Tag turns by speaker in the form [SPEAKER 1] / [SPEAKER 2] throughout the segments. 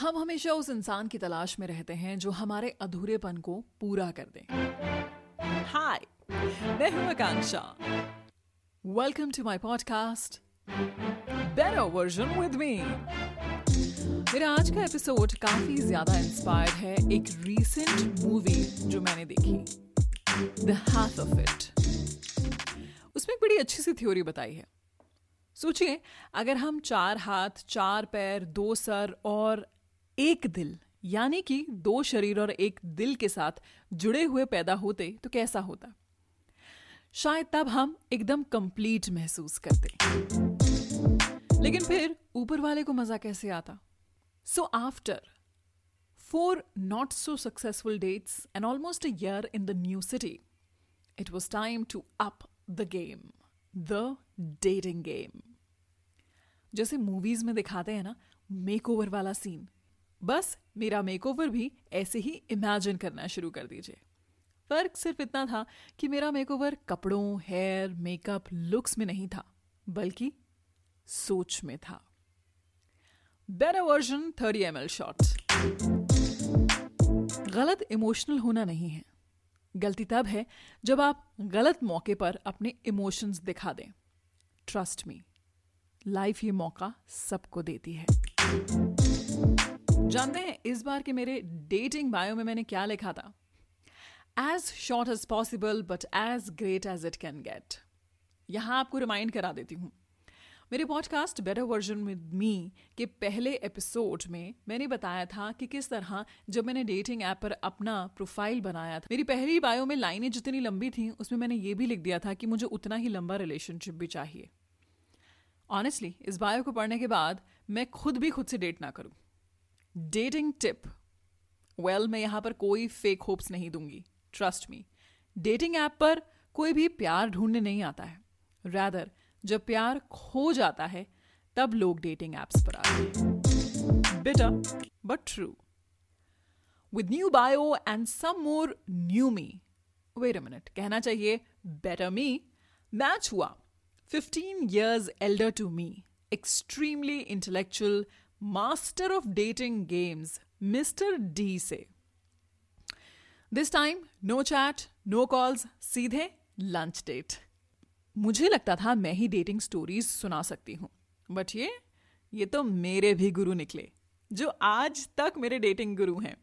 [SPEAKER 1] हम हमेशा उस इंसान की तलाश में रहते हैं जो हमारे अधूरेपन को पूरा कर दे। हाय मैं हूँ Akanksha. Welcome to my podcast better version with me मेरा आज का एपिसोड काफ़ी ज़्यादा इंस्पायर्ड है एक रीसेंट मूवी जो मैंने देखी। द हाथ ऑफ़ इट उसमें एक बड़ी अच्छी सी थ्योरी बताई है। सोचिए अगर हम चार हाथ चार पैर दो सर और एक दिल, यानी कि दो शरीर और एक दिल के साथ जुड़े हुए पैदा होते तो कैसा होता? शायद तब हम एकदम कंप्लीट महसूस करते। लेकिन फिर ऊपर वाले को मज़ा कैसे आता? So after four not so successful dates and almost year in the new city it was time to up the game the dating game जैसे मूवीज़ में दिखाते हैं ना मेक ओवर वाला सीन बस मेरा मेकओवर भी ऐसे ही इमेजिन करना शुरू कर दीजिए। फ़र्क सिर्फ़ इतना था कि मेरा मेकओवर कपड़ों हेयर मेकअप लुक्स में नहीं था, बल्कि सोच में था। Better version thirty M L shot गलत इमोशनल होना नहीं है। गलती तब है जब आप गलत मौके पर अपने इमोशंस दिखा दें। ट्रस्ट मी लाइफ ये मौका सबको देती है। जानते हैं, इस बार के मेरे डेटिंग बायो में मैंने क्या लिखा था? As short as possible but as great as it can get यहाँ आपको रिमाइंड करा देती हूँ। मेरे podcast better version with me के पहले एपिसोड में मैंने बताया था कि किस तरह जब मैंने डेटिंग ऐप पर अपना प्रोफ़ाइल बनाया था, मेरी पहली बायो में लाइनें जितनी लंबी थी, उसमें मैंने ये भी लिख दिया था कि मुझे उतना ही लंबा रिलेशनशिप भी चाहिए। ऑनेस्टली इस बायो को पढ़ने के बाद मैं खुद भी खुद से डेट ना करूँ। डेटिंग टिप वेल मैं यहाँ पर कोई फेक होप्स नहीं दूँगी. ट्रस्ट मी डेटिंग ऐप पर कोई भी प्यार ढूँढने नहीं आता है. रैदर जब प्यार खो जाता है तब लोग डेटिंग एप्स पर आते हैं. Bitter but true with new bio and some more new me wait a minute कहना चाहिए बेटर मी मैच हुआ. 15 years elder to me, extremely intellectual, master of dating games mister D से। This time no chat no calls सीधे lunch date मुझे लगता था मैं ही dating stories सुना सकती हूँ। बट ये ये तो मेरे भी गुरु निकले, जो आज तक मेरे डेटिंग गुरु हैं।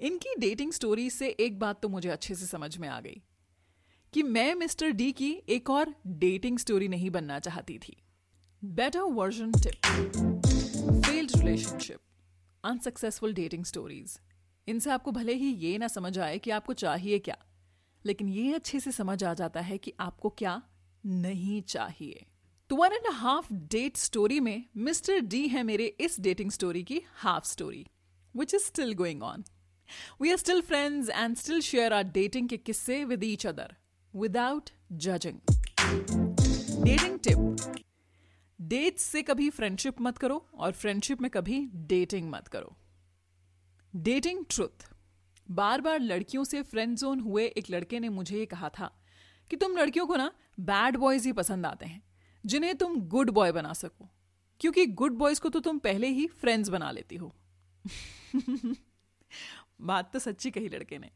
[SPEAKER 1] इनकी डेटिंग स्टोरी से एक बात तो मुझे अच्छे से समझ में आ गई, कि मैं मिस्टर डी की एक और डेटिंग स्टोरी नहीं बनना चाहती थी। Better version tip failed relationship unsuccessful dating stories इनसे आपको भले ही ये ना समझ आए कि आपको चाहिए क्या, लेकिन ये अच्छे से समझ आ जाता है कि आपको क्या नहीं चाहिए। तो one and half date story में मिस्टर डी है मेरे इस डेटिंग स्टोरी की half story which is still going on we are still friends and still share our dating के किस्से with each other without judging dating tip date से कभी friendship मत करो और फ्रेंडशिप में कभी डेटिंग मत करो। Dating truth. बार बार लड़कियों से फ्रेंड जोन हुए एक लड़के ने मुझे ये कहा था कि तुम लड़कियों को ना बैड बॉयज़ ही पसंद आते हैं, जिन्हें तुम गुड बॉय बना सको, क्योंकि गुड बॉयज़ को तो तुम पहले ही फ्रेंड्स बना लेती हो। बात तो सच्ची कही लड़के ने।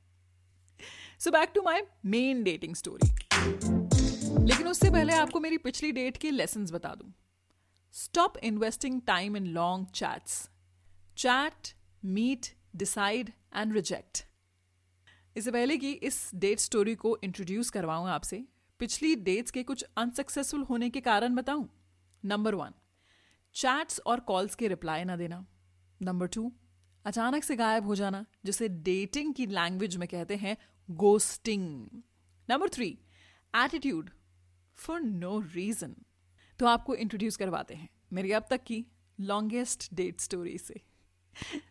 [SPEAKER 1] So back to my main dating story लेकिन उससे पहले आपको मेरी पिछली डेट के लेसन बता दूँ। Stop investing time in long chats. Chat, meet, decide and reject. इससे पहले कि इस डेट स्टोरी को इंट्रोड्यूस करवाऊं आपसे पिछली डेट्स के कुछ अनसक्सेसफुल होने के कारण बताऊँ नंबर वन चैट्स और कॉल्स के रिप्लाई ना देना नंबर टू अचानक से गायब हो जाना जिसे डेटिंग की लैंग्वेज में कहते हैं ghosting number three attitude for no reason तो आपको इंट्रोड्यूस करवाते हैं मेरी अब तक की लॉन्गेस्ट डेट स्टोरी से,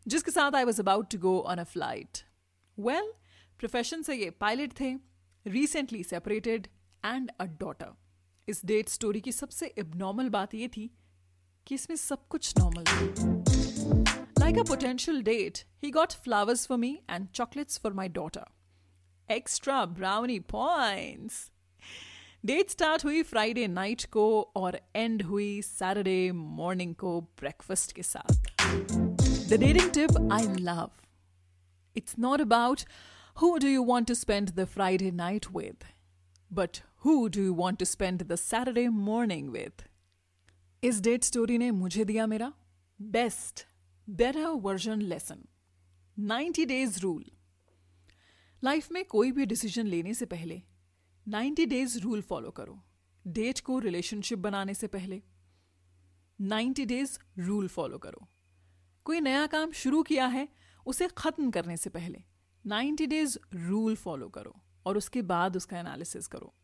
[SPEAKER 1] जिसके साथ I was about to go on a flight well profession से ये पायलट थे recently separated and a daughter इस डेट स्टोरी की सबसे इबनॉर्मल बात ये थी कि इसमें सब कुछ नॉर्मल था। Like a potential date he got flowers for me and chocolates for my daughter extra brownie points date start हुई फ्राइडे नाइट को और एंड हुई सैटरडे मॉर्निंग को ब्रेकफास्ट के साथ। The dating tip I love it's not about who do you want to spend the Friday night with but who do you want to spend the Saturday morning with इस date story ने मुझे दिया मेरा best better version lesson 90 days rule life में कोई भी decision लेने से पहले 90 डेज़ रूल फॉलो करो। डेट को रिलेशनशिप बनाने से पहले। 90 डेज़ रूल फॉलो करो। कोई नया काम शुरू किया है, उसे खत्म करने से पहले 90 डेज़ रूल फॉलो करो और उसके बाद उसका एनालिसिस करो।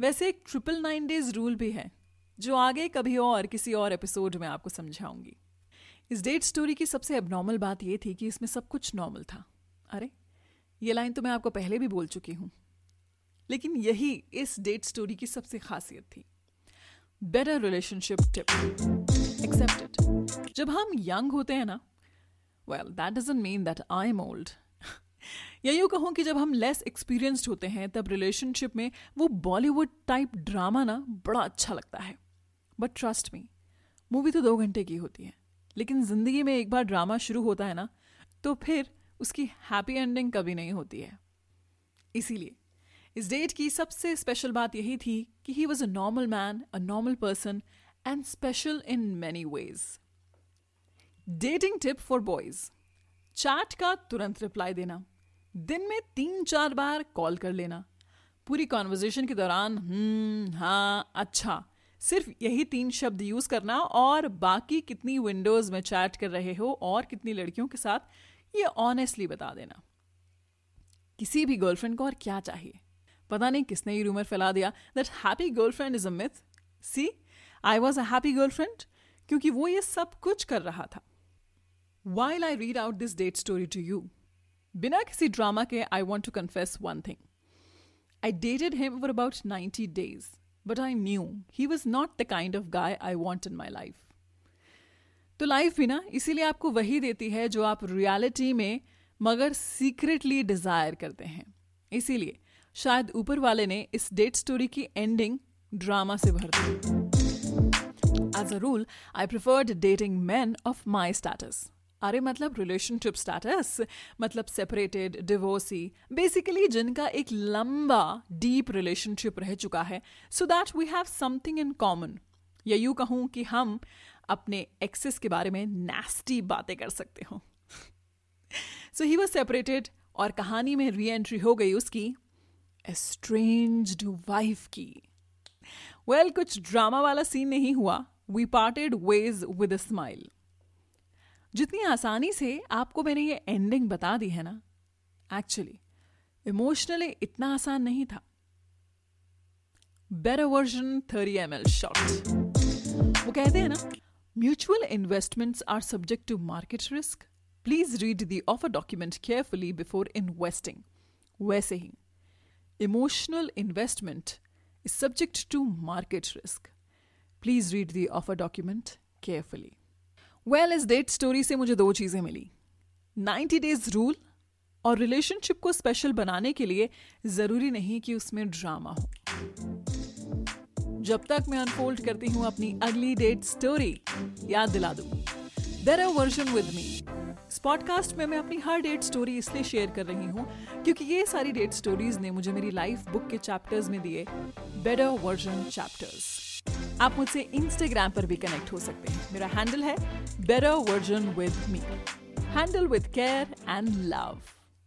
[SPEAKER 1] वैसे एक ट्रिपल नाइन डेज़ रूल भी है, जो आगे कभी और, किसी और एपिसोड में आपको समझाऊँगी। इस डेट स्टोरी की सबसे एबनॉर्मल बात यह थी कि इसमें सब कुछ नॉर्मल था। अरे, ये लाइन तो मैं आपको पहले भी बोल चुकी हूँ। लेकिन यही इस डेट स्टोरी की सबसे खासियत थी। बेटर रिलेशनशिप टिप एक्सेप्टेड जब हम यंग होते हैं ना well that doesn't mean that I am old या यूँ कहूँ कि जब हम लेस एक्सपीरियंस्ड होते हैं, तब रिलेशनशिप में वो बॉलीवुड टाइप ड्रामा ना बड़ा अच्छा लगता है। बट ट्रस्ट मी मूवी तो दो घंटे की होती है। लेकिन ज़िंदगी में एक बार ड्रामा शुरू होता है ना तो फिर उसकी हैप्पी एंडिंग कभी नहीं होती है। इसीलिए इस डेट की सबसे स्पेशल बात यही थी कि he was a normal man a normal person and special in many ways dating tip for boys chat का तुरंत रिप्लाई देना दिन में तीन चार बार कॉल कर लेना पूरी कॉन्वर्जेशन के दौरान हाँ अच्छा सिर्फ़ यही तीन शब्द यूज़ करना और बाकी कितनी विंडोज़ में चैट कर रहे हो और कितनी लड़कियों के साथ ये ऑनेस्टली बता देना किसी भी गर्लफ्रेंड को और क्या चाहिए पता नहीं किसने ये रूमर फैला दिया. That happy girlfriend is a myth see I was a happy girlfriend क्योंकि वो ये सब कुछ कर रहा था. While I read out this date story to you बिना किसी ड्रामा के I want to confess one thing I dated him for about ninety days but I knew he was not the kind of guy I want in my life तो life भी ना इसीलिए आपको वही देती है जो आप रियलिटी में मगर सीक्रेटली डिज़ायर करते हैं. इसीलिए शायद ऊपर वाले ने इस डेट स्टोरी की एंडिंग ड्रामा से भर दी। As a rule I preferred dating man of my status अरे मतलब रिलेशनशिप स्टेटस मतलब सेपरेटेड डिवोर्सी बेसिकली जिनका एक लंबा डीप रिलेशनशिप रह चुका है। So that we have something in common या यूँ कहूँ कि हम अपने एक्सेस के बारे में नेस्टी बातें कर सकते हो। सो ही वॉज़ सेपरेटेड और कहानी में री एंट्री हो गई उसकी। एस्ट्रेंज्ड वाइफ की। वेल well, कुछ ड्रामा वाला सीन नहीं हुआ। We parted ways with a smile जितनी आसानी से आपको मैंने ये एंडिंग बता दी है ना एक्चुअली इमोशनली इतना आसान नहीं था। Better version thirty M L shot वो कहते हैं ना mutual investments are subject to market risk please read the offer document carefully before investing वैसे ही। Emotional investment is subject to market risk please read the offer document carefully well इस date story से मुझे दो चीज़ें मिली। 90 days rule और relationship को स्पेशल बनाने के लिए ज़रूरी नहीं कि उसमें ड्रामा हो। जब तक मैं अनफोल्ड करती हूँ अपनी अगली डेट स्टोरी याद दिला दू। Better version with me podcast में मैं अपनी हर डेट स्टोरी इसलिए शेयर कर रही हूँ क्योंकि ये सारी डेट स्टोरीज ने मुझे मेरी लाइफ बुक के चैप्टर्स में दिए बेटर वर्जन चैप्टर्स आप मुझसे इंस्टाग्राम पर भी कनेक्ट हो सकते हैं। मेरा हैंडल है better version with me handle with care and love